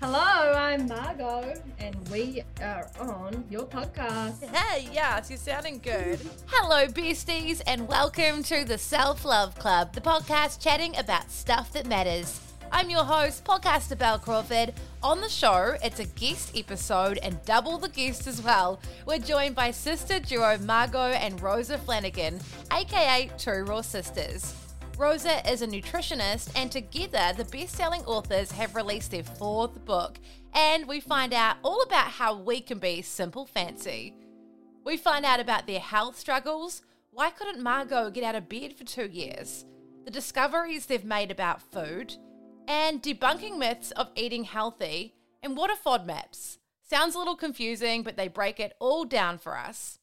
Hello, I'm Margo, and we are on your podcast. Hey, yes, you're sounding good. Hello, beasties, and welcome to the Self Love Club, the podcast chatting about stuff that matters. I'm your host, podcaster Bel Crawford. On the show, it's a guest episode and double the guest as well. We're joined by sister duo Margo and Rosa Flanagan, aka Two Raw Sisters. Rosa is a nutritionist, and together, the best selling authors have released their fourth book. And we find out all about how we can be simple fancy. We find out about their health struggles. Why couldn't Margo get out of bed for two years? The discoveries they've made about food, and debunking myths of eating healthy. And what are FODMAPs? Sounds a little confusing, but they break it all down for us.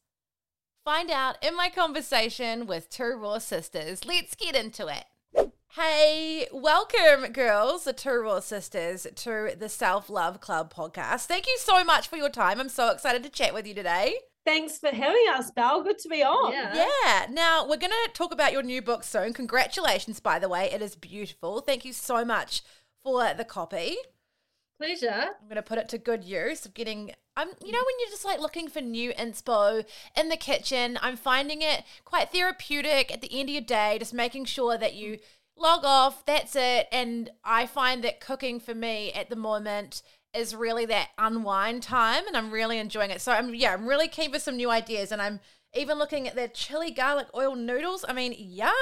Find out in my conversation with two raw sisters. Let's get into it. Hey, welcome, girls, the two raw sisters, to the Self Love Club podcast. Thank you so much for your time. I'm so excited to chat with you today. Thanks for having us, Bel. Good to be on. Yeah. Yeah. Now, we're going to talk about your new book soon. Congratulations, by the way. It is beautiful. Thank you so much for the copy. Pleasure. I'm going to put it to good use of getting I'm you know when you're just like looking for new inspo in the kitchen, I'm finding it quite therapeutic at the end of your day just making sure that you log off, that's it, and I find that cooking for me at the moment is really that unwind time and I'm really enjoying it. So I'm yeah, I'm really keen for some new ideas and I'm even looking at the chili garlic oil noodles. I mean, yum.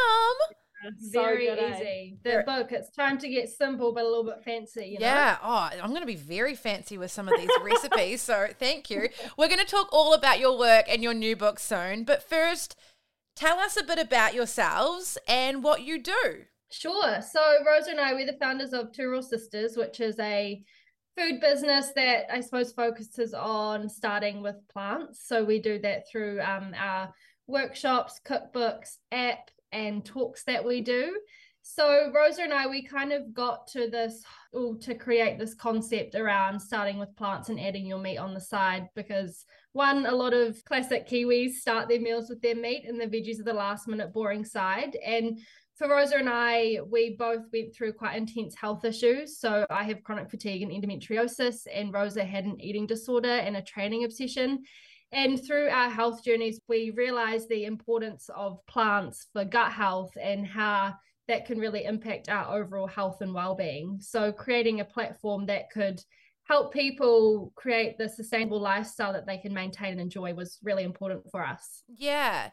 So Very eh? easy. The book, it's time to get simple but a little bit fancy. You know? Yeah. Oh, I'm going to be very fancy with some of these recipes. So thank you. We're going to talk all about your work and your new book soon. But first, tell us a bit about yourselves and what you do. Sure. So Rosa and I, we're the founders of Two Raw Sisters, which is a food business that I suppose focuses on starting with plants. So we do that through um, our workshops, cookbooks, app, and talks that we do. So Rosa and I, we kind of got to this or to create this concept around starting with plants and adding your meat on the side because one, a lot of classic Kiwis start their meals with their meat and the veggies are the last minute boring side. And for Rosa and I, we both went through quite intense health issues. So I have chronic fatigue and endometriosis, and Rosa had an eating disorder and a training obsession. And through our health journeys, we realized the importance of plants for gut health and how that can really impact our overall health and well-being. So creating a platform that could help people create the sustainable lifestyle that they can maintain and enjoy was really important for us. Yeah.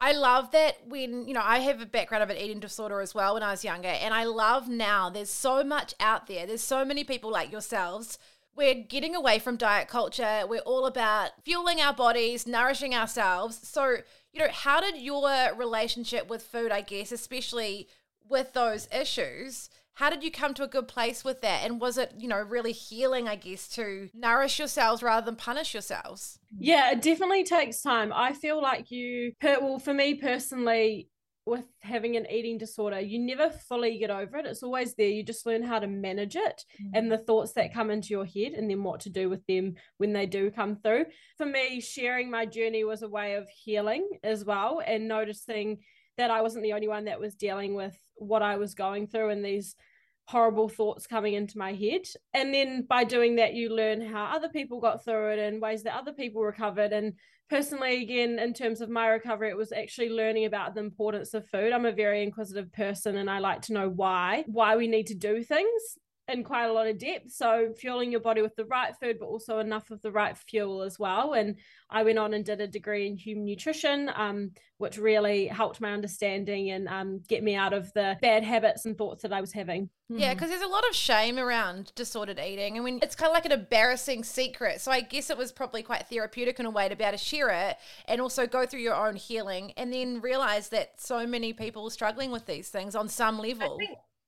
I love that when, you know, I have a background of an eating disorder as well when I was younger. And I love now there's so much out there. There's so many people like yourselves. We're getting away from diet culture. We're all about fueling our bodies, nourishing ourselves. So, you know, how did your relationship with food, I guess, especially with those issues, how did you come to a good place with that? And was it, you know, really healing, I guess, to nourish yourselves rather than punish yourselves? Yeah, it definitely takes time. I feel like you, well, for me personally, with having an eating disorder, you never fully get over it. It's always there. You just learn how to manage it mm. and the thoughts that come into your head and then what to do with them when they do come through. For me, sharing my journey was a way of healing as well and noticing that I wasn't the only one that was dealing with what I was going through and these horrible thoughts coming into my head. And then by doing that, you learn how other people got through it and ways that other people recovered. And personally, again, in terms of my recovery, it was actually learning about the importance of food. I'm a very inquisitive person and I like to know why, why we need to do things in quite a lot of depth. So fueling your body with the right food, but also enough of the right fuel as well. And I went on and did a degree in human nutrition, um, which really helped my understanding and um, get me out of the bad habits and thoughts that I was having. Yeah, because there's a lot of shame around disordered eating. I mean, it's kind of like an embarrassing secret. So I guess it was probably quite therapeutic in a way to be able to share it and also go through your own healing and then realize that so many people are struggling with these things on some level.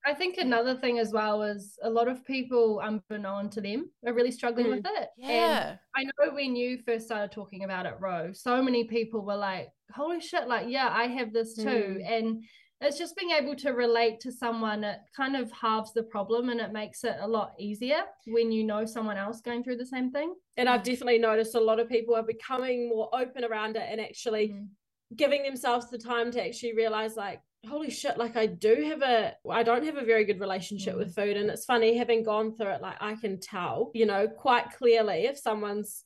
I think another thing as well is a lot of people, unbeknown to them, are really struggling mm. with it. Yeah. And I know when you first started talking about it, Ro, so many people were like, holy shit, like, yeah, I have this too. Mm. And it's just being able to relate to someone, it kind of halves the problem and it makes it a lot easier when you know someone else going through the same thing. And I've definitely noticed a lot of people are becoming more open around it and actually mm. giving themselves the time to actually realize, like, holy shit like i do have a i don't have a very good relationship mm. with food and it's funny having gone through it like i can tell you know quite clearly if someone's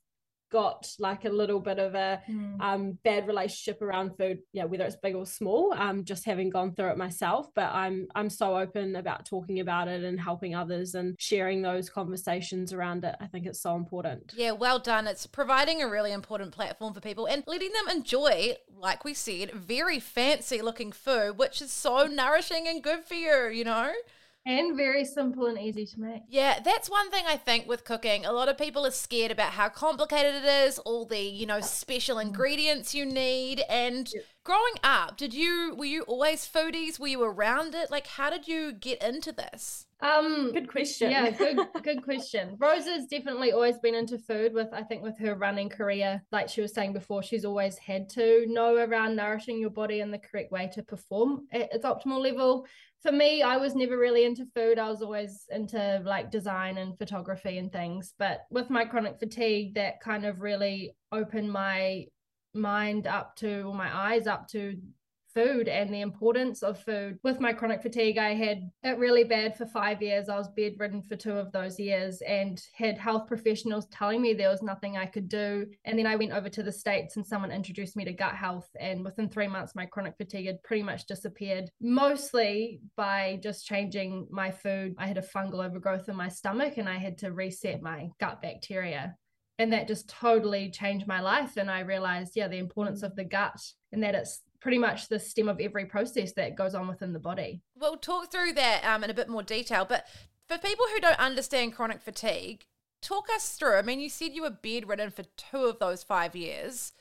got like a little bit of a mm. um, bad relationship around food yeah whether it's big or small um, just having gone through it myself. But i'm i'm so open about talking about it and helping others and sharing those conversations around it. I think it's so important. Yeah well done. It's providing a really important platform for people and letting them enjoy like we said very fancy looking food which is so nourishing and good for you you know and very simple and easy to make. Yeah, that's one thing I think with cooking. A lot of people are scared about how complicated it is, all the, you know, special mm. ingredients you need. And yep. growing up, did you were you always foodies? Were you around it? Like how did you get into this? Um good question. Yeah, good good question. Rosa's definitely always been into food with I think with her running career, like she was saying before, she's always had to know around nourishing your body in the correct way to perform at its optimal level for me, I was never really into food. I was always into like design and photography and things. But with my chronic fatigue, that kind of really opened my mind up to, or my eyes up to food and the importance of food. With my chronic fatigue, I had it really bad for five years. I was bedridden for two of those years and had health professionals telling me there was nothing I could do. And then I went over to the States and someone introduced me to gut health. And within three months, my chronic fatigue had pretty much disappeared, mostly by just changing my food. I had a fungal overgrowth in my stomach and I had to reset my gut bacteria and that just totally changed my life and i realized yeah the importance of the gut and that it's pretty much the stem of every process that goes on within the body. We'll talk through that um, in a bit more detail, but for people who don't understand chronic fatigue, talk us through. I mean, you said you were bedridden for two of those five years.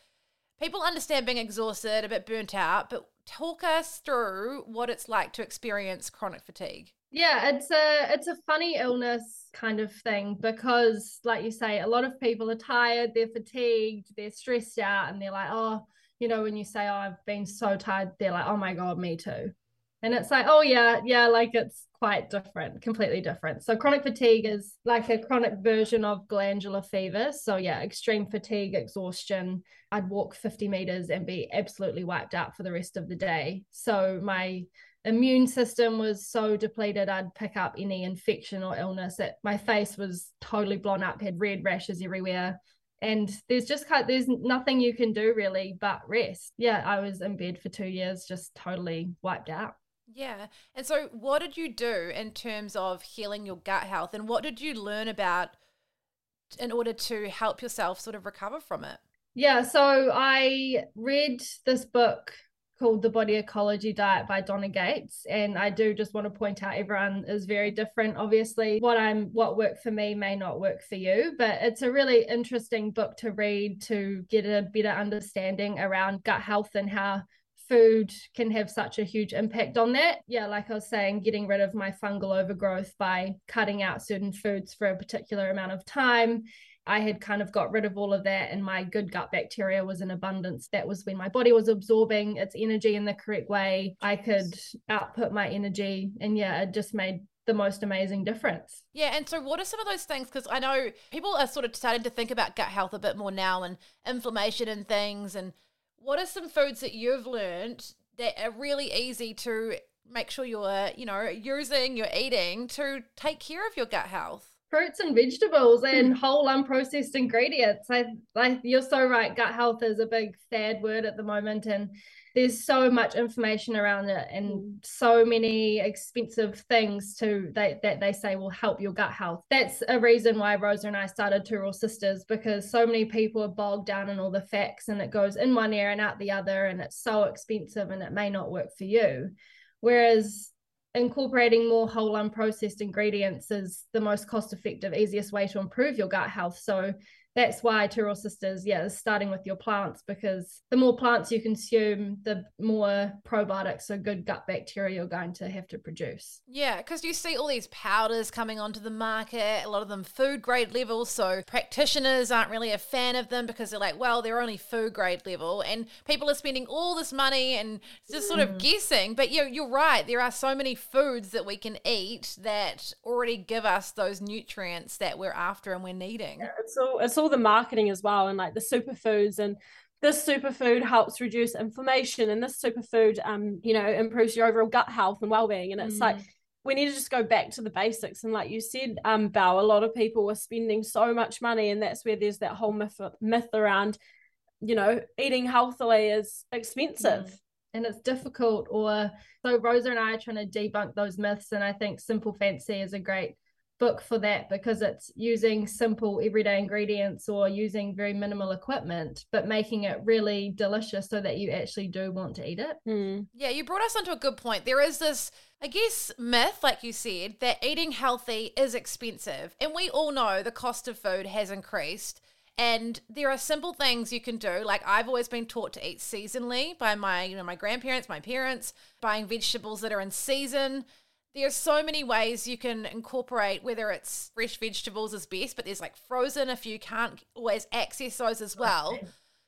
People understand being exhausted, a bit burnt out, but talk us through what it's like to experience chronic fatigue. Yeah, it's a it's a funny illness kind of thing because like you say a lot of people are tired, they're fatigued, they're stressed out and they're like, "Oh, you know, when you say, oh, I've been so tired, they're like, oh my God, me too. And it's like, oh, yeah, yeah, like it's quite different, completely different. So, chronic fatigue is like a chronic version of glandular fever. So, yeah, extreme fatigue, exhaustion. I'd walk 50 meters and be absolutely wiped out for the rest of the day. So, my immune system was so depleted I'd pick up any infection or illness that my face was totally blown up, had red rashes everywhere and there's just kind of, there's nothing you can do really but rest. Yeah i was in bed for two years just totally wiped out. Yeah and so what did you do in terms of healing your gut health and what did you learn about in order to help yourself sort of recover from it? Yeah so i read this book called The Body Ecology Diet by Donna Gates. And I do just want to point out everyone is very different. Obviously, what I'm what worked for me may not work for you, but it's a really interesting book to read to get a better understanding around gut health and how food can have such a huge impact on that. Yeah, like I was saying, getting rid of my fungal overgrowth by cutting out certain foods for a particular amount of time I had kind of got rid of all of that and my good gut bacteria was in abundance. That was when my body was absorbing its energy in the correct way. I could output my energy. And yeah, it just made the most amazing difference. Yeah, and so what are some of those things? Because I know people are sort of starting to think about gut health a bit more now and inflammation and things. And what are some foods that you've learned that are really easy to make sure you're, you know, using, you're eating to take care of your gut health? Fruits and vegetables and whole unprocessed ingredients. I like you're so right. Gut health is a big fad word at the moment, and there's so much information around it, and mm. so many expensive things to that that they say will help your gut health. That's a reason why Rosa and I started Two Raw Sisters because so many people are bogged down in all the facts, and it goes in one ear and out the other, and it's so expensive, and it may not work for you. Whereas incorporating more whole unprocessed ingredients is the most cost effective easiest way to improve your gut health. So that's why Two Raw Sisters, yeah, is starting with your plants because the more plants you consume, the more probiotics, so good gut bacteria, you're going to have to produce. Yeah, because you see all these powders coming onto the market, a lot of them food grade level. So practitioners aren't really a fan of them because they're like, well, they're only food grade level. And people are spending all this money and just sort of mm. guessing. But you're, you're right. There are so many foods that we can eat that already give us those nutrients that we're after and we're needing. Yeah, it's all, it's all the marketing as well and like the superfoods and this superfood helps reduce inflammation and this superfood um you know improves your overall gut health and well-being and it's mm. like we need to just go back to the basics and like you said um Bel a lot of people are spending so much money and that's where there's that whole myth myth around you know eating healthily is expensive mm. and it's difficult or so Rosa and I are trying to debunk those myths and I think Simple Fancy is a great book for that because it's using simple everyday ingredients or using very minimal equipment but making it really delicious so that you actually do want to eat it mm. yeah you brought us onto a good point there is this I guess myth, like you said, that eating healthy is expensive. And we all know the cost of food has increased. And there are simple things you can do. Like I've always been taught to eat seasonally by my, you know, my grandparents, my parents, buying vegetables that are in season, there's so many ways you can incorporate whether it's fresh vegetables is best but there's like frozen if you can't always access those as well.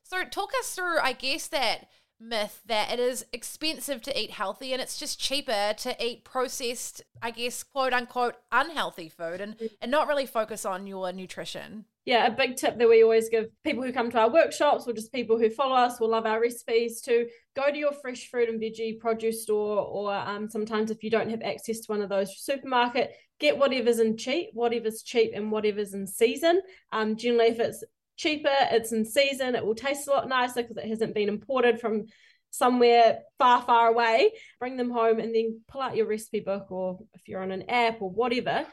So talk us through i guess that myth that it is expensive to eat healthy and it's just cheaper to eat processed i guess quote unquote unhealthy food and and not really focus on your nutrition yeah, a big tip that we always give people who come to our workshops or just people who follow us or love our recipes to go to your fresh fruit and veggie produce store or um, sometimes if you don't have access to one of those supermarket, get whatever's in cheap, whatever's cheap and whatever's in season. Um, generally, if it's cheaper, it's in season, it will taste a lot nicer because it hasn't been imported from somewhere far, far away. Bring them home and then pull out your recipe book or if you're on an app or whatever.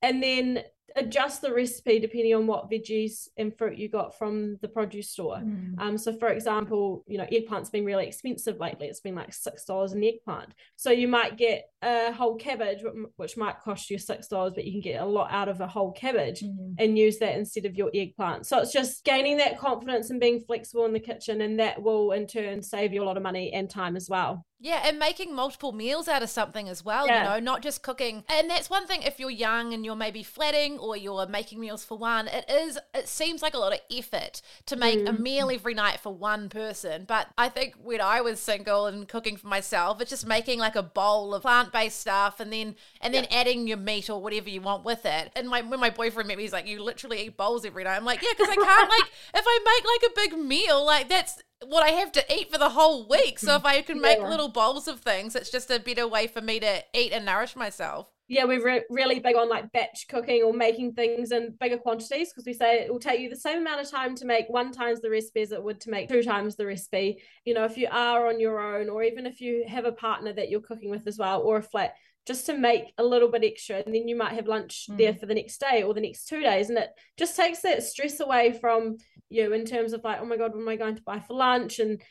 And then adjust the recipe depending on what veggies and fruit you got from the produce store. Mm. Um, so for example, you know, eggplant's been really expensive lately. It's been like six dollars an eggplant. So you might get a whole cabbage, which might cost you six dollars, but you can get a lot out of a whole cabbage mm. and use that instead of your eggplant. So it's just gaining that confidence and being flexible in the kitchen, and that will in turn save you a lot of money and time as well. Yeah, and making multiple meals out of something as well, yeah. you know, not just cooking. And that's one thing if you're young and you're maybe flatting or you're making meals for one, it is it seems like a lot of effort to make mm. a meal every night for one person. But I think when I was single and cooking for myself, it's just making like a bowl of plant-based stuff and then and then yeah. adding your meat or whatever you want with it. And my when my boyfriend met me, he's like, You literally eat bowls every night. I'm like, Yeah, because I can't like if I make like a big meal, like that's what I have to eat for the whole week. So if I can make yeah. little bowls of things, it's just a better way for me to eat and nourish myself. Yeah, we're re- really big on like batch cooking or making things in bigger quantities because we say it will take you the same amount of time to make one times the recipe as it would to make two times the recipe. You know, if you are on your own, or even if you have a partner that you're cooking with as well, or a flat, just to make a little bit extra and then you might have lunch mm. there for the next day or the next two days and it just takes that stress away from you in terms of like oh my god what am i going to buy for lunch? And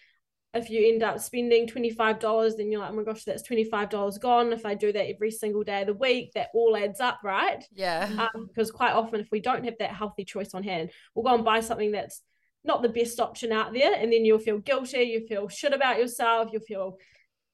if you end up spending $25 then you're like oh my gosh that's $25 gone. If i do that every single day of the week that all adds up right? Yeah. Um, because quite often if we don't have that healthy choice on hand we'll go and buy something that's not the best option out there and then you'll feel guilty you feel shit about yourself you'll feel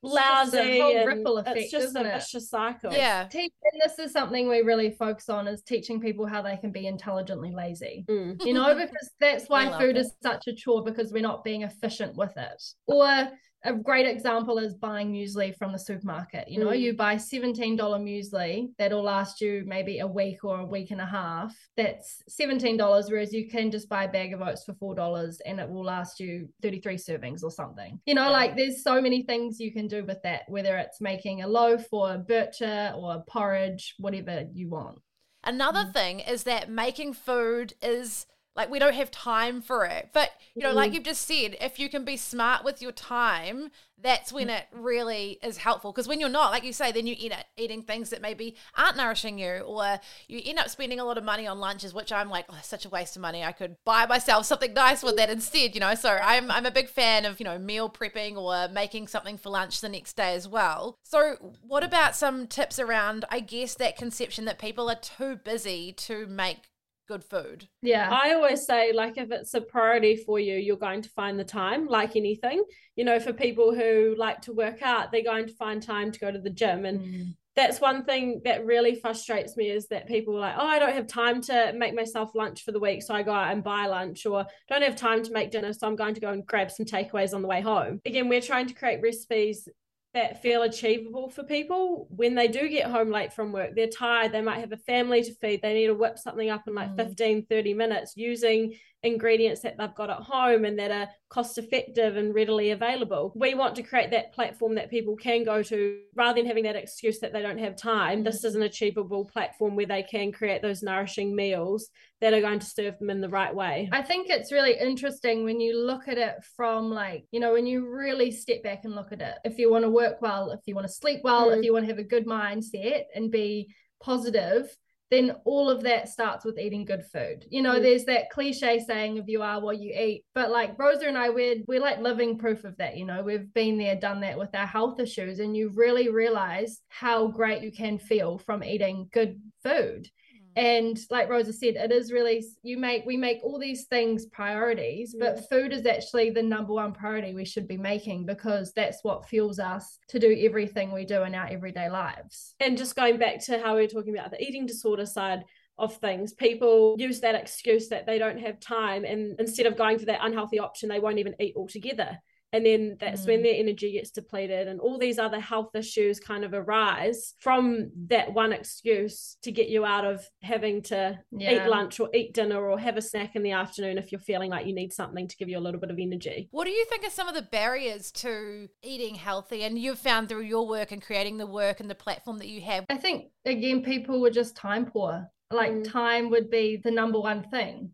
lousy whole ripple effect it's just isn't a vicious cycle. Yeah. And this is something we really focus on is teaching people how they can be intelligently lazy. Mm. you know because that's why food it. is such a chore because we're not being efficient with it. Or a great example is buying muesli from the supermarket. You know, mm. you buy $17 muesli that'll last you maybe a week or a week and a half. That's $17, whereas you can just buy a bag of oats for $4 and it will last you 33 servings or something. You know, yeah. like there's so many things you can do with that, whether it's making a loaf or a bircher or porridge, whatever you want. Another mm. thing is that making food is like we don't have time for it. But you know, mm like you've just said, if you can be smart with your time, that's when it really is helpful. Because when you're not, like you say, then you end up eating things that maybe aren't nourishing you, or you end up spending a lot of money on lunches, which I'm like, oh, such a waste of money. I could buy myself something nice with that instead, you know. So I'm I'm a big fan of you know meal prepping or making something for lunch the next day as well. So what about some tips around, I guess, that conception that people are too busy to make good food. Yeah. I always say, like, if it's a priority for you, you're going to find the time, like anything. You know, for people who like to work out, they're going to find time to go to the gym. And Mm. that's one thing that really frustrates me is that people are like, oh, I don't have time to make myself lunch for the week. So I go out and buy lunch, or don't have time to make dinner. So I'm going to go and grab some takeaways on the way home. Again, we're trying to create recipes that feel achievable for people when they do get home late from work they're tired they might have a family to feed they need to whip something up in like Mm. 15 30 minutes using ingredients that they've got at home and that are cost effective and readily available we want to create that platform that people can go to rather than having that excuse that they don't have time this is an achievable platform where they can create those nourishing meals that are going to serve them in the right way I think it's really interesting when you look at it from like, you know, when you really step back and look at it. If you want to work well, if you want to sleep well, Mm. if you want to have a good mindset and be positive, then all of that starts with eating good food. You know, Mm. there's that cliche saying of you are what you eat, but like Rosa and I, we're we're like living proof of that. You know, we've been there, done that with our health issues, and you really realize how great you can feel from eating good food and like rosa said it is really you make we make all these things priorities but mm. food is actually the number one priority we should be making because that's what fuels us to do everything we do in our everyday lives. And just going back to how we were talking about the eating disorder side of things people use that excuse that they don't have time and instead of going for that unhealthy option they won't even eat altogether and then that's when Mm. their energy gets depleted and all these other health issues kind of arise from that one excuse to get you out of having to Yeah. eat lunch or eat dinner or have a snack in the afternoon if you're feeling like you need something to give you a little bit of energy What do you think are some of the barriers to eating healthy? And you've found through your work and creating the work and the platform that you have. i think again people were just time poor like Mm. time would be the number one thing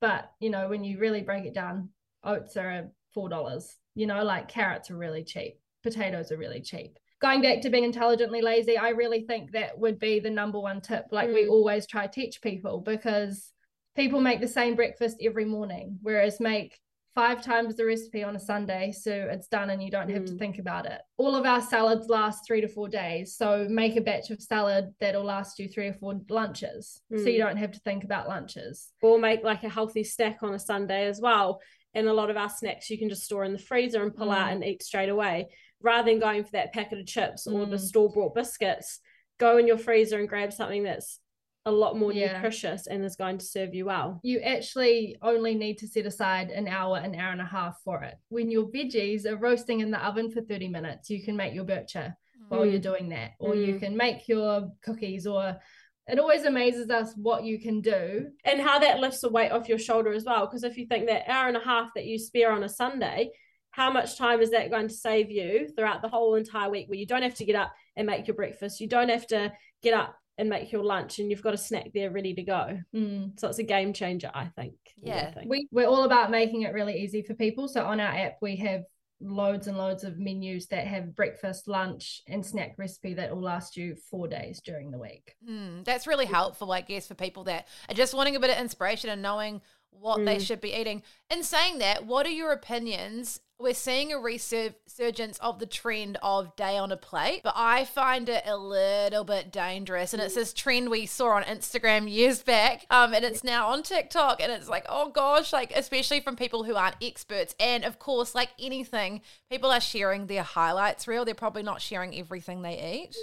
but you know when you really break it down oats are four dollars you know like carrots are really cheap potatoes are really cheap going back to being intelligently lazy i really think that would be the number one tip like we Mm. always try to teach people because people make the same breakfast every morning whereas make five times the recipe on a sunday so it's done and you don't have to Mm. think about it all of our salads last three to four days so make a batch of salad that'll last you three or four lunches so you Mm. don't have to think about lunches or make like a healthy stack on a Sunday as well. And a lot of our snacks you can just store in the freezer and pull out Mm. and eat straight away rather than going for that packet of chips or the Mm. store bought biscuits. Go in your freezer and grab something that's a lot more Yeah. nutritious and is going to serve you well. you actually only need to set aside an hour, an hour and a half for it. When your veggies are roasting in the oven for 30 minutes, you can make your bircher while Mm. you're doing that, or you Mm. can make your cookies, or it always amazes us what you can do. And how that lifts the weight off your shoulder as well. Because if you think that hour and a half that you spare on a Sunday, how much time is that going to save you throughout the whole entire week where you don't have to get up and make your breakfast? You don't have to get up and make your lunch and you've got a snack there ready to go. Mm. So it's a game changer, I think. Yeah. I think. We, we're all about making it really easy for people. So on our app, we have loads and loads of menus that have breakfast, lunch, and snack recipe that will last you four days during the week. Mm, that's really helpful, I guess, for people that are just wanting a bit of inspiration and knowing what they Mm. should be eating. In saying that, what are your opinions? We're seeing a resurgence of the trend of day on a plate, but I find it a little bit dangerous. And it's this trend we saw on Instagram years back, um, and it's now on TikTok. And it's like, oh gosh, like especially from people who aren't experts. And of course, like anything, people are sharing their highlights reel. They're probably not sharing everything they eat.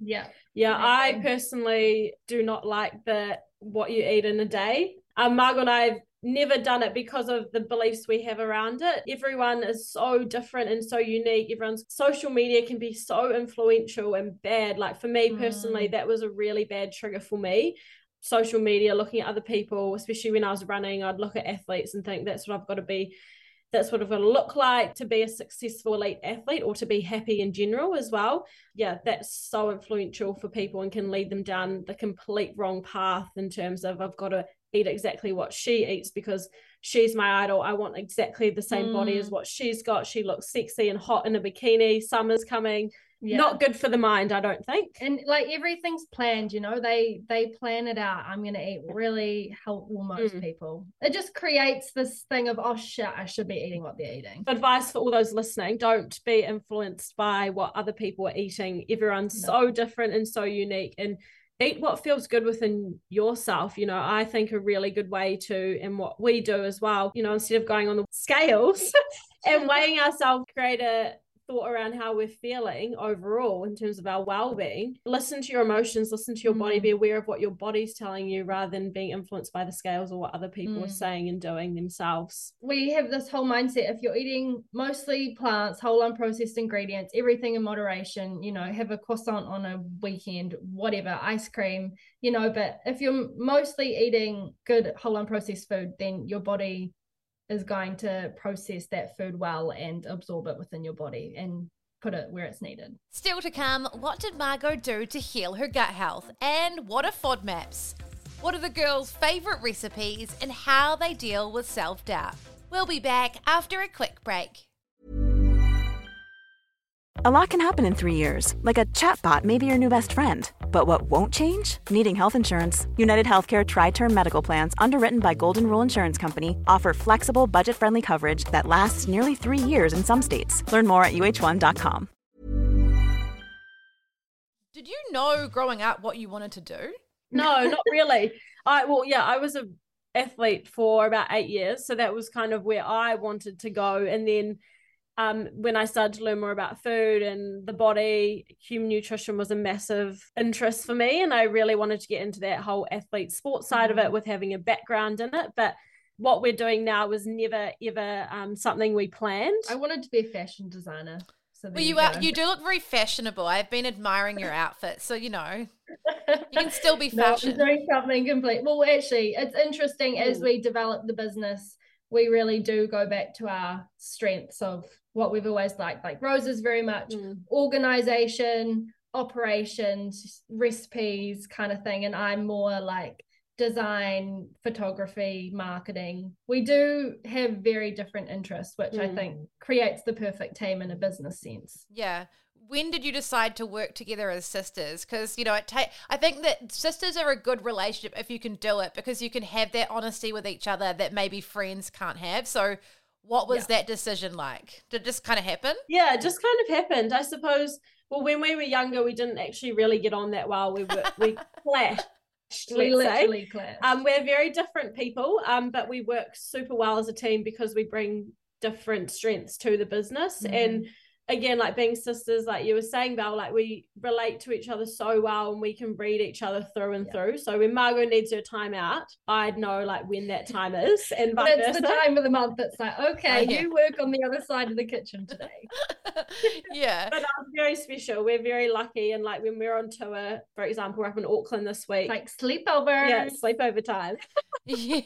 Yeah. Yeah, I personally do not like the what you eat in a day. Um, Margo and I have never done it because of the beliefs we have around it. Everyone is so different and so unique. Everyone's social media can be so influential and bad. Like for me personally, Mm. that was a really bad trigger for me. Social media, looking at other people, especially when I was running, I'd look at athletes and think that's what I've got to be that's what I've got to look like to be a successful elite athlete or to be happy in general as well. Yeah, that's so influential for people and can lead them down the complete wrong path in terms of I've got to eat exactly what she eats because she's my idol. I want exactly the same body as Mm. what she's got. She looks sexy and hot in a bikini. Summer's coming. Yeah. Not good for the mind, I don't think. and like everything's planned you know they they plan it out i'm gonna eat really well most Mm. people it just creates this thing of oh shit i should be eating what they're eating advice for all those listening don't be influenced by what other people are eating everyone's No. so different and so unique and eat what feels good within yourself. You know, I think a really good way to, and what we do as well, you know, instead of going on the scales and weighing ourselves, create a thought around how we're feeling overall in terms of our well-being listen to your emotions listen to your mm. body be aware of what your body's telling you rather than being influenced by the scales or what other people mm. are saying and doing themselves we have this whole mindset if you're eating mostly plants whole unprocessed ingredients everything in moderation you know have a croissant on a weekend whatever ice cream you know but if you're mostly eating good whole unprocessed food then your body is going to process that food well and absorb it within your body and put it where it's needed. Still to come, what did Margo do to heal her gut health? And what are FODMAPs? What are the girls' favourite recipes and how they deal with self doubt? We'll be back after a quick break. A lot can happen in three years, like a chatbot may be your new best friend. But what won't change? Needing health insurance. United Healthcare Tri Term Medical Plans, underwritten by Golden Rule Insurance Company, offer flexible, budget friendly coverage that lasts nearly three years in some states. Learn more at uh1.com. Did you know growing up what you wanted to do? No, not really. I well, yeah, I was a athlete for about eight years, so that was kind of where I wanted to go, and then um, when I started to learn more about food and the body, human nutrition was a massive interest for me. And I really wanted to get into that whole athlete sports side of it mm-hmm. with having a background in it. But what we're doing now was never ever um, something we planned. I wanted to be a fashion designer. So well, you, you are. You do look very fashionable. I've been admiring your outfit, so you know you can still be fashion. no, doing something complete. Well, actually, it's interesting mm. as we develop the business. We really do go back to our strengths of what we've always liked. Like Rosa's very much mm. organization, operations, recipes kind of thing. And I'm more like design, photography, marketing. We do have very different interests, which mm. I think creates the perfect team in a business sense. Yeah. When did you decide to work together as sisters? Because you know, it ta- I think that sisters are a good relationship if you can do it because you can have that honesty with each other that maybe friends can't have. So, what was yeah. that decision like? Did it just kind of happen? Yeah, it just kind of happened. I suppose. Well, when we were younger, we didn't actually really get on that well. We were we clashed. We literally clashed. Um, we're very different people, um, but we work super well as a team because we bring different strengths to the business mm-hmm. and again, like being sisters, like you were saying, Bel, like we relate to each other so well and we can read each other through and yeah. through. So when Margo needs her time out, I'd know like when that time is. And vice it's the time of the month that's like, okay, oh, yeah. you work on the other side of the kitchen today. yeah. But um, very special. We're very lucky. And like when we're on tour, for example, we're up in Auckland this week. Like sleepover. Yeah, sleepover time. yeah.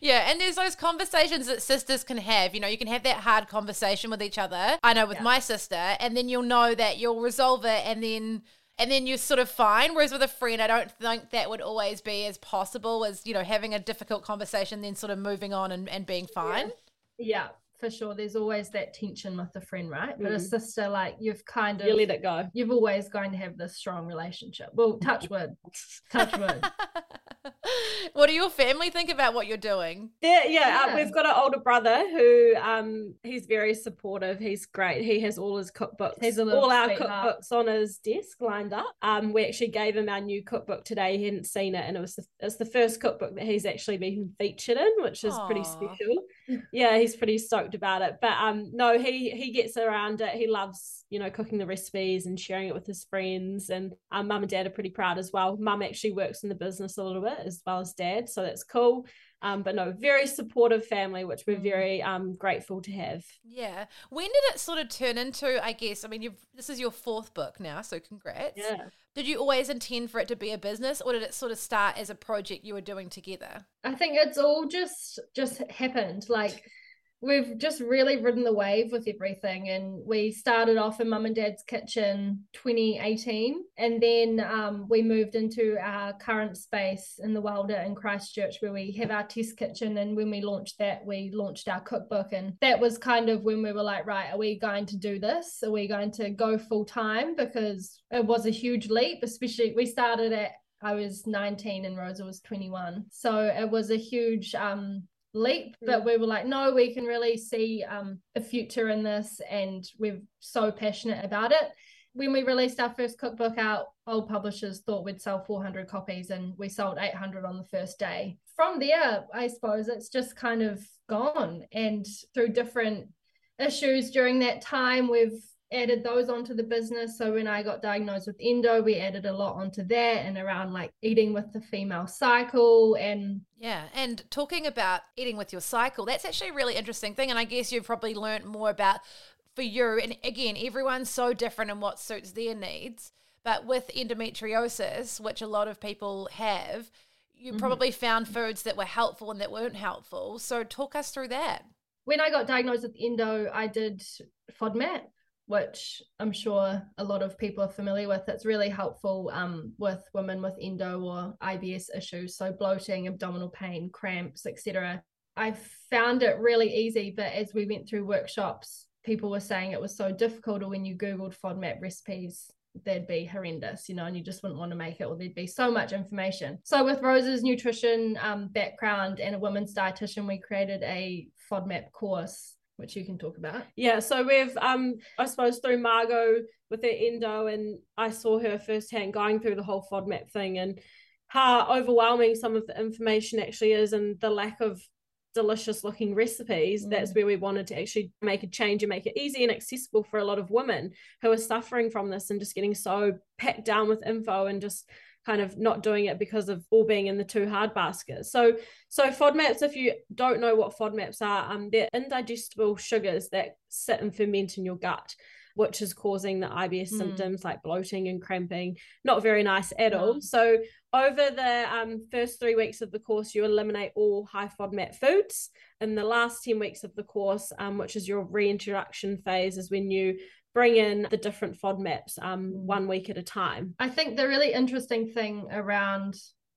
Yeah. And there's those conversations that sisters can have. You know, you can have that hard conversation with each other. I know with yeah. my sister, and then you'll know that you'll resolve it and then and then you're sort of fine. Whereas with a friend, I don't think that would always be as possible as, you know, having a difficult conversation, then sort of moving on and, and being fine. Yeah. yeah for sure. There's always that tension with a friend, right? But mm. a sister, like you've kind of you let it go. You've always going to have this strong relationship. Well, touch wood, touch wood. what do your family think about what you're doing? Yeah, yeah. Uh, yeah. Uh, we've got an older brother who um he's very supportive. He's great. He has all his cookbooks, he's all our cookbooks on his desk lined up. Um, we actually gave him our new cookbook today. He hadn't seen it, and it was the, it's the first cookbook that he's actually been featured in, which is Aww. pretty special. Yeah, he's pretty stoked about it. But um, no, he he gets around it. He loves you know cooking the recipes and sharing it with his friends. And um, mum and dad are pretty proud as well. Mum actually works in the business a little bit as well as dad, so that's cool. Um, but no, very supportive family, which we're mm. very um grateful to have. Yeah. When did it sort of turn into? I guess. I mean, you've this is your fourth book now, so congrats. Yeah. Did you always intend for it to be a business, or did it sort of start as a project you were doing together? I think it's all just just happened. Like we've just really ridden the wave with everything and we started off in mum and dad's kitchen 2018 and then um, we moved into our current space in the Welder in Christchurch where we have our test kitchen and when we launched that we launched our cookbook and that was kind of when we were like right are we going to do this are we going to go full time because it was a huge leap especially we started at I was 19 and Rosa was 21. So it was a huge um leap but mm. we were like no we can really see um, a future in this and we're so passionate about it when we released our first cookbook, our old publishers thought we'd sell 400 copies and we sold 800 on the first day. From there, I suppose it's just kind of gone. And through different issues during that time, we've added those onto the business. So when I got diagnosed with endo, we added a lot onto that and around like eating with the female cycle and yeah, and talking about eating with your cycle, that's actually a really interesting thing. And I guess you've probably learned more about for you. And again, everyone's so different in what suits their needs. But with endometriosis, which a lot of people have, you mm-hmm. probably found foods that were helpful and that weren't helpful. So talk us through that. When I got diagnosed with endo, I did FODMAP, which I'm sure a lot of people are familiar with. It's really helpful um, with women with endo or IBS issues, so bloating, abdominal pain, cramps, etc. I found it really easy, but as we went through workshops, people were saying it was so difficult, or when you Googled FODMAP recipes, they'd be horrendous, you know, and you just wouldn't want to make it, or there'd be so much information. So, with Rosa's nutrition um, background and a women's dietitian, we created a FODMAP course which you can talk about. Yeah, so we've um I suppose through Margo with her endo and I saw her firsthand going through the whole FODMAP thing and how overwhelming some of the information actually is and the lack of delicious looking recipes mm. that's where we wanted to actually make a change and make it easy and accessible for a lot of women who are suffering from this and just getting so packed down with info and just kind of not doing it because of all being in the too hard basket. So so FODMAPs, if you don't know what FODMAPs are, um, they're indigestible sugars that sit and ferment in your gut which is causing the IBS mm. symptoms like bloating and cramping. Not very nice at no. all. So over the um, first three weeks of the course, you eliminate all high FODMAP foods. In the last 10 weeks of the course, um, which is your reintroduction phase, is when you bring in the different FODMAPs um, mm. one week at a time. I think the really interesting thing around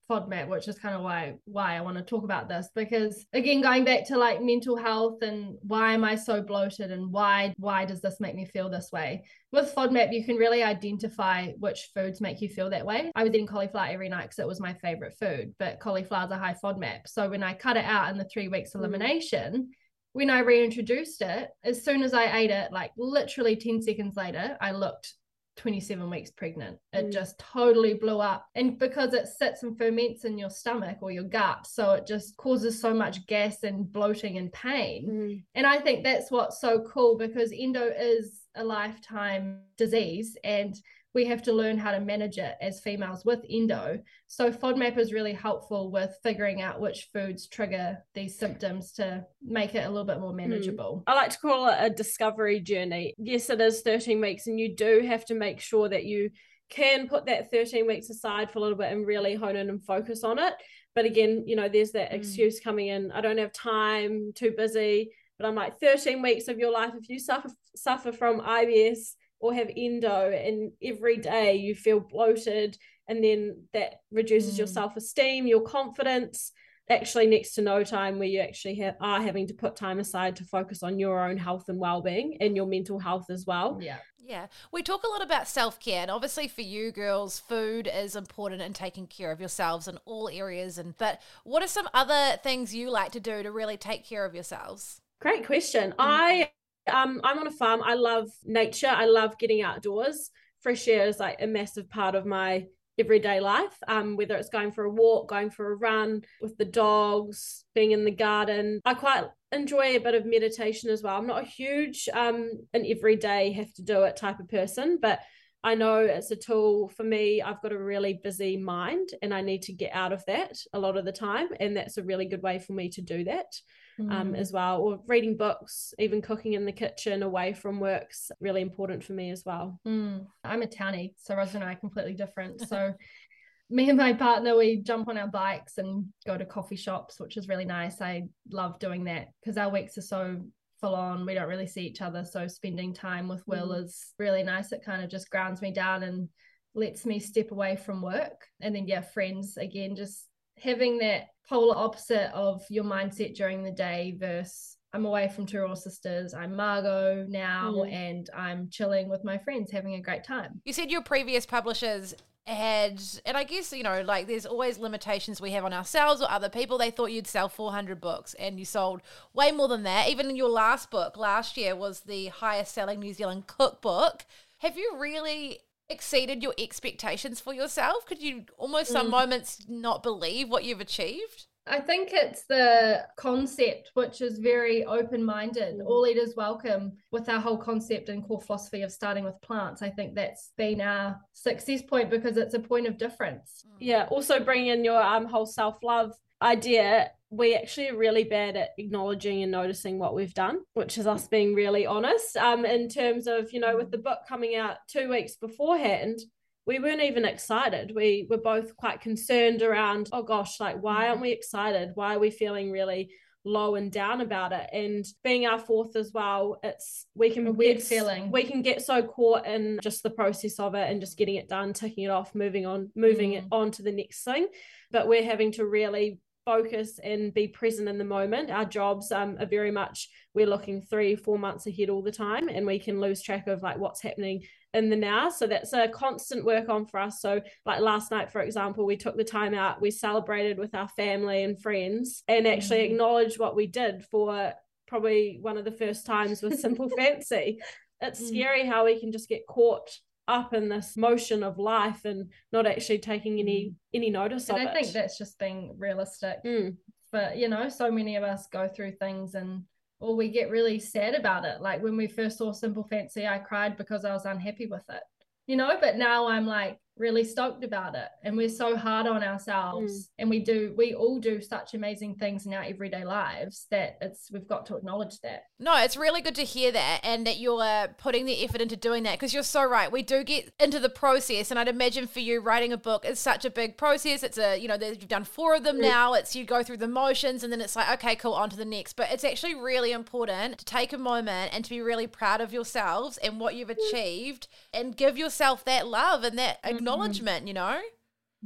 FODMAP, which is kind of why why I want to talk about this because again, going back to like mental health and why am I so bloated and why why does this make me feel this way? With FODMAP, you can really identify which foods make you feel that way. I was eating cauliflower every night because it was my favorite food, but cauliflower is a high FODMAP. So when I cut it out in the three weeks mm. elimination, when I reintroduced it, as soon as I ate it, like literally 10 seconds later, I looked 27 weeks pregnant. It mm. just totally blew up. And because it sits and ferments in your stomach or your gut, so it just causes so much gas and bloating and pain. Mm. And I think that's what's so cool because endo is a lifetime disease and we have to learn how to manage it as females with endo. So FODMAP is really helpful with figuring out which foods trigger these symptoms to make it a little bit more hmm. manageable. Mm. I like to call it a discovery journey. Yes, it is 13 weeks, and you do have to make sure that you can put that 13 weeks aside for a little bit and really hone in and focus on it. But again, you know, there's that mm. excuse coming in. I don't have time, too busy. But I'm like 13 weeks of your life. If you suffer suffer from IBS, or have endo and every day you feel bloated and then that reduces mm. your self-esteem your confidence. Actually next to no time where you actually have, are having to put time aside to focus on your own health and well-being and your mental health as well. Yeah. Yeah. We talk a lot about self-care and obviously for you girls food is important in taking care of yourselves in all areas and but what are some other things you like to do to really take care of yourselves? Great question. Mm. i um, I'm on a farm. I love nature. I love getting outdoors. Fresh air is like a massive part of my everyday life. Um, whether it's going for a walk, going for a run with the dogs, being in the garden. I quite enjoy a bit of meditation as well. I'm not a huge um an everyday have to do it type of person, but I know it's a tool for me. I've got a really busy mind and I need to get out of that a lot of the time. And that's a really good way for me to do that mm. um, as well. Or reading books, even cooking in the kitchen away from work's really important for me as well. Mm. I'm a townie, so Rosa and I are completely different. So me and my partner, we jump on our bikes and go to coffee shops, which is really nice. I love doing that because our weeks are so full on. We don't really see each other. So spending time with Will mm. is really nice. It kind of just grounds me down and lets me step away from work. And then, yeah, friends, again, just having that polar opposite of your mindset during the day versus I'm away from Two Sisters. I'm Margo now, mm. and I'm chilling with my friends, having a great time. You said your previous publishers had, and I guess you know, like there's always limitations we have on ourselves or other people. They thought you'd sell 400 books, and you sold way more than that. Even in your last book last year was the highest selling New Zealand cookbook. have you really exceeded your expectations for yourself? Could you almost some mm. moments not believe what you've achieved? I think it's the concept, which is very open minded. Mm. All eaters welcome with our whole concept and core philosophy of starting with plants. I think that's been our success point because it's a point of difference. Mm. Yeah. Also, bring in your um, whole self love idea. We actually are really bad at acknowledging and noticing what we've done, which is us being really honest. Um, in terms of, you know, with the book coming out two weeks beforehand, we weren't even excited. We were both quite concerned around, oh gosh, like, why aren't we excited? Why are we feeling really low and down about it? And being our fourth as well, it's we can weird get, feeling. We can get so caught in just the process of it and just getting it done, ticking it off, moving on, moving mm. it on to the next thing. But we're having to really focus and be present in the moment. Our jobs um, are very much we're looking three, four months ahead all the time, and we can lose track of like what's happening in the now. So that's a constant work on for us. So, like last night, for example, we took the time out, we celebrated with our family and friends, and actually mm-hmm. acknowledged what we did for probably one of the first times with Simple Fancy. It's mm. scary how we can just get caught up in this motion of life and not actually taking any mm. any notice and of I it. think that's just being realistic. Mm. But you know, so many of us go through things and or we get really sad about it. Like when we first saw Simple Fancy, I cried because I was unhappy with it. You know, but now I'm like, really stoked about it and we're so hard on ourselves mm. and we do we all do such amazing things in our everyday lives that it's we've got to acknowledge that no it's really good to hear that and that you're putting the effort into doing that because you're so right we do get into the process and i'd imagine for you writing a book is such a big process it's a you know you've done four of them mm. now it's you go through the motions and then it's like okay cool on to the next but it's actually really important to take a moment and to be really proud of yourselves and what you've mm. achieved and give yourself that love and that acknowledgement, you know?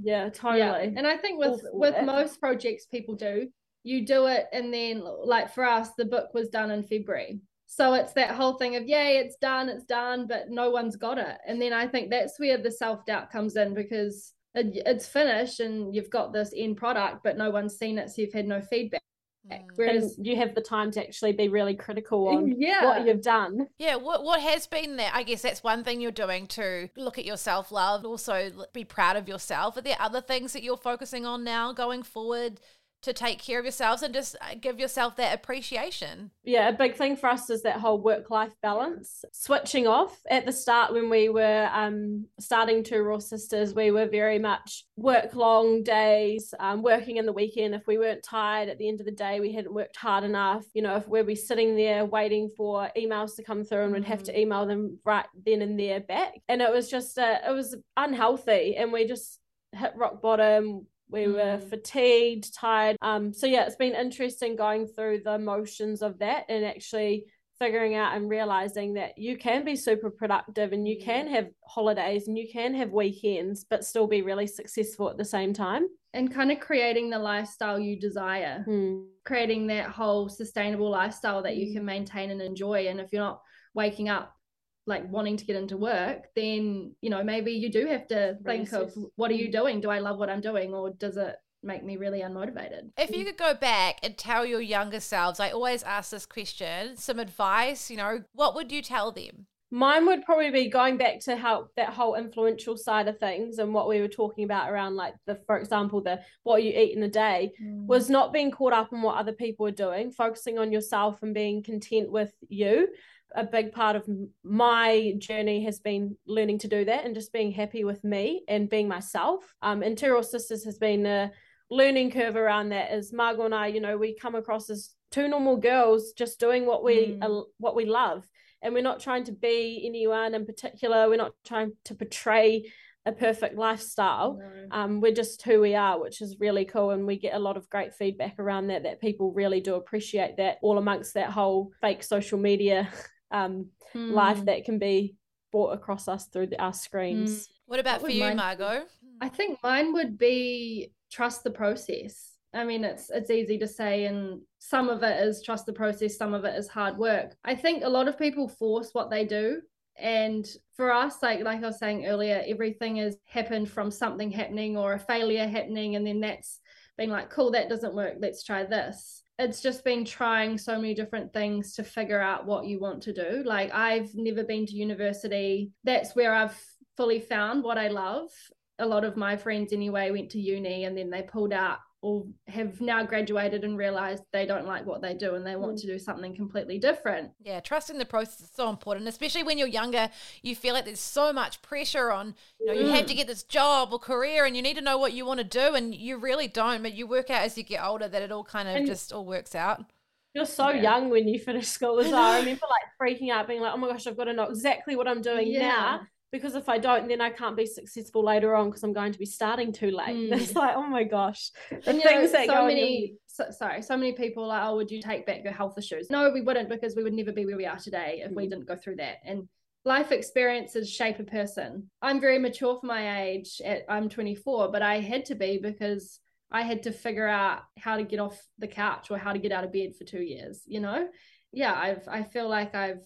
Yeah, totally. Yeah. And I think with with most projects people do, you do it and then like for us, the book was done in February. So it's that whole thing of yay, it's done, it's done, but no one's got it. And then I think that's where the self-doubt comes in because it, it's finished and you've got this end product, but no one's seen it, so you've had no feedback. Mm. Whereas and you have the time to actually be really critical on yeah. what you've done. Yeah, what what has been there? I guess that's one thing you're doing to look at your self love, also be proud of yourself. Are there other things that you're focusing on now going forward to take care of yourselves and just uh, give yourself that appreciation. Yeah, a big thing for us is that whole work life balance. Switching off at the start when we were um, starting Two Raw Sisters, we were very much work long days, um, working in the weekend. If we weren't tired at the end of the day, we hadn't worked hard enough. You know, if we'd be sitting there waiting for emails to come through and we'd have to mm. email them right then and there back. And it was just, uh, it was unhealthy. And we just hit rock bottom we were fatigued tired um so yeah it's been interesting going through the motions of that and actually figuring out and realizing that you can be super productive and you can have holidays and you can have weekends but still be really successful at the same time. And kind of creating the lifestyle you desire. Mm. creating that whole sustainable lifestyle that you can mm. maintain and enjoy. And if you're not waking up like wanting to get into work, then you know maybe you do have to think of what are you doing? Do I love what I'm doing, or does it make me really unmotivated? If you could go back and tell your younger selves, I always ask this question, some advice. You know, what would you tell them? Mine would probably be going back to how that whole influential side of things and what we were talking about around like the for example the what you eat in a day mm. was not being caught up in what other people are doing focusing on yourself and being content with you a big part of my journey has been learning to do that and just being happy with me and being myself. Um, and Two Raw Sisters has been a learning curve around that. As Margo and I, you know, we come across as two normal girls just doing what we mm. uh, what we love, and we're not trying to be anyone in particular. We're not trying to portray a perfect lifestyle. No. Um, we're just who we are, which is really cool. And we get a lot of great feedback around that, that people really do appreciate that all amongst that whole fake social media um, mm. life hmm. that can be brought across us through the, our screens. Mm. What about what for you, mine, Margo? I think mine would be trust the process. I mean, it's it's easy to say, and some of it is trust the process, some of it is hard work. I think a lot of people force what they do, and for us, like like I was saying earlier, everything has happened from something happening or a failure happening, and then that's being like, cool, that doesn't work, let's try this it's just been trying so many different things to figure out what you want to do. Like I've never been to university. That's where I've fully found what I love. A lot of my friends anyway went to uni and then they pulled out or have now graduated and realized they don't like what they do and they want mm. to do something completely different. Yeah, trusting the process is so important, especially when you're younger. You feel like there's so much pressure on, you know, you have to mm. get this job or career and you need to know what you want to do and you really don't, but you work out as you get older that it all kind of and just all works out. You're so yeah. young when you finish school as well. I remember like freaking out, being like, "Oh my gosh, I've got to know exactly what I'm doing yeah. now." Because if I don't, then I can't be successful later on because I'm going to be starting too late. Mm. It's like, oh my gosh, the and, things know, that so many. So, sorry, so many people are like, oh, would you take back your health issues? No, we wouldn't because we would never be where we are today if mm. we didn't go through that. And life experiences shape a person. I'm very mature for my age. At, I'm 24, but I had to be because I had to figure out how to get off the couch or how to get out of bed for two years. You know, yeah, I've I feel like I've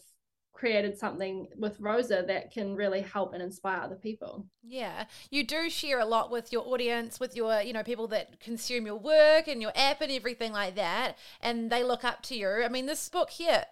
created something with Rosa that can really help and inspire other people. Yeah. You do share a lot with your audience, with your, you know, people that consume your work and your app and everything like that. And they look up to you. I mean, this book here,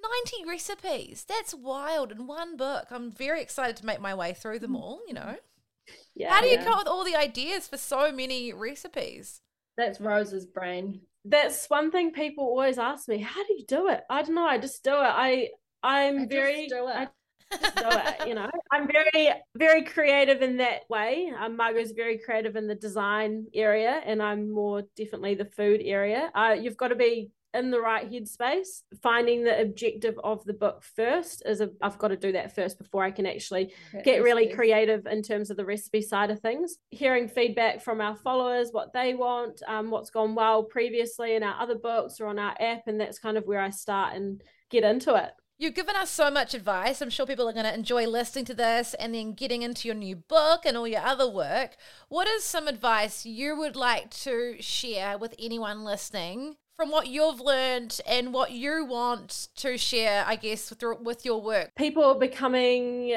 90 recipes. That's wild in one book. I'm very excited to make my way through them all, you know. Mm-hmm. Yeah, How do you yeah. come up with all the ideas for so many recipes? That's Rosa's brain. That's one thing people always ask me. How do you do it? I don't know. I just do it. I I'm I very do it. do it, you know. I'm very, very creative in that way. Um, Margo's very creative in the design area, and I'm more definitely the food area. Uh, you've got to be in the right headspace. Finding the objective of the book first is a, I've got to do that first before I can actually get really creative in terms of the recipe side of things. Hearing feedback from our followers, what they want, um, what's gone well previously in our other books or on our app, and that's kind of where I start and get into it. You've given us so much advice. I'm sure people are going to enjoy listening to this and then getting into your new book and all your other work. What is some advice you would like to share with anyone listening from what you've learned and what you want to share, I guess, with your, with your work? People are becoming,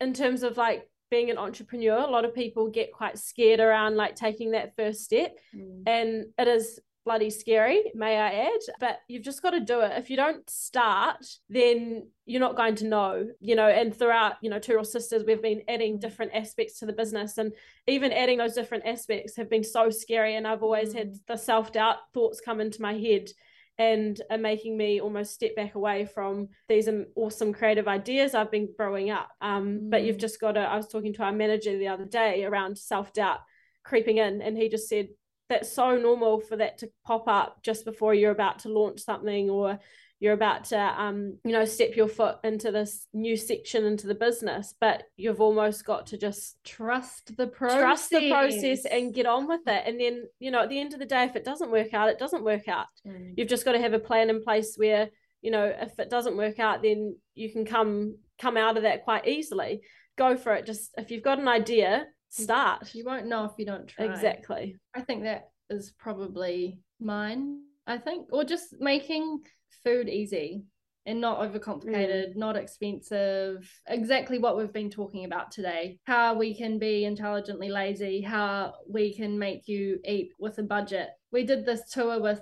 in terms of like being an entrepreneur, a lot of people get quite scared around like taking that first step. Mm. And it is bloody scary, may I add. But you've just got to do it. If you don't start, then you're not going to know, you know. And throughout, you know, Two Raw Sisters, we've been adding different aspects to the business, and even adding those different aspects have been so scary. And I've always mm. had the self doubt thoughts come into my head and are making me almost step back away from these awesome creative ideas I've been growing up. Um, mm. But you've mm. just got to. I was talking to our manager the other day around self doubt creeping in, and he just said, that's so normal for that to pop up just before you're about to launch something or you're about to um you know step your foot into this new section into the business but you've almost got to just trust the process trust the process and get on with it. And then you know at the end of the day if it doesn't work out it doesn't work out. Mm. you've just got to have a plan in place where you know if it doesn't work out then you can come come out of that quite easily. Go for it. Just if you've got an idea start. You won't know if you don't try. Exactly. I think that is probably mine. I think, or just making food easy and not overcomplicated, mm. not expensive. Exactly what we've been talking about today. How we can be intelligently lazy, how we can make you eat with a budget. We did this tour with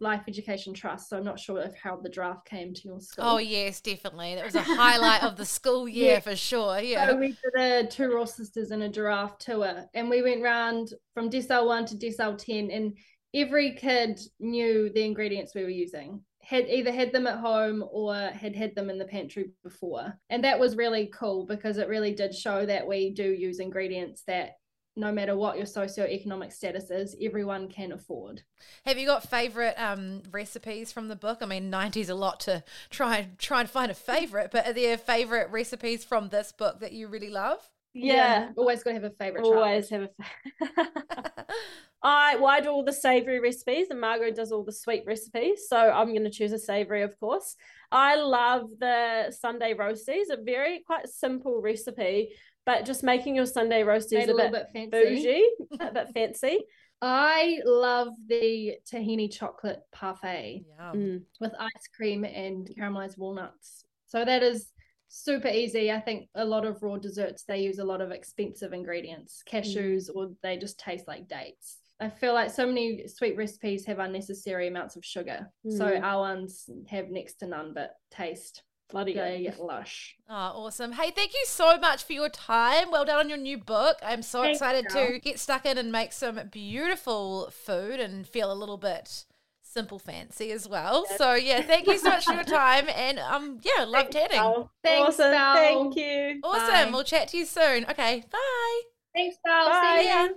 Life Education Trust. So I'm not sure if Harold the Giraffe came to your school. Oh yes, definitely. That was a highlight of the school year yeah. for sure. Yeah. So we did a two Raw Sisters and a giraffe tour, and we went round from decile one to decile ten, and every kid knew the ingredients we were using. Had either had them at home or had had them in the pantry before. And that was really cool because it really did show that we do use ingredients that no matter what your socioeconomic status is, everyone can afford. Have you got favorite um, recipes from the book? I mean, 90's a lot to try and try and find a favorite, but are there favorite recipes from this book that you really love? Yeah, yeah. always got to have a favorite. Always have a. I well, I do all the savory recipes, and Margo does all the sweet recipes. So I'm going to choose a savory, of course. I love the Sunday roasties. A very quite simple recipe, but just making your Sunday roasties a, a, bit, bit fancy. bougie, a bit fancy. I love the tahini chocolate parfait mm. with ice cream and caramelized walnuts. So that is super easy. I think a lot of raw desserts they use a lot of expensive ingredients, cashews, mm. or they just taste like dates. I feel like so many sweet recipes have unnecessary amounts of sugar. Mm. So our ones have next to none but taste. Bloody they lush. Oh, awesome. Hey, thank you so much for your time. Well done on your new book. I'm so Thanks, excited girl. to get stuck in and make some beautiful food and feel a little bit simple fancy as well. So yeah, thank you so much for your time and um yeah, love chatting. Thanks, awesome. Thank you. Awesome. Bye. We'll chat to you soon. Okay, bye. Thanks, Bel. Bye. See ya.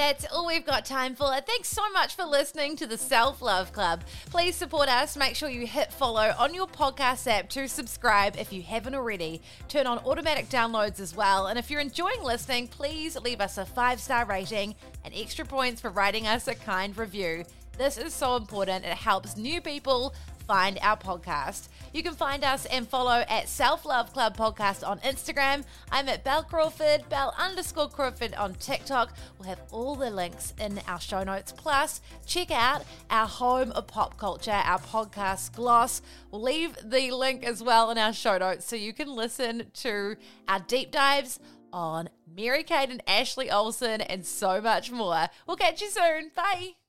That's all we've got time for. Thanks so much for listening to the Self Love Club. Please support us. Make sure you hit follow on your podcast app to subscribe if you haven't already. Turn on automatic downloads as well. And if you're enjoying listening, please leave us a five star rating and extra points for writing us a kind review. This is so important. It helps new people find our podcast. You can find us and follow at Self Love Club Podcast on Instagram. I'm at Bel Crawford, Bel underscore Crawford on TikTok. We'll have all the links in our show notes. Plus, check out our home of pop culture, our podcast Gloss. We'll leave the link as well in our show notes so you can listen to our deep dives on Mary Kate and Ashley Olsen and so much more. We'll catch you soon. Bye.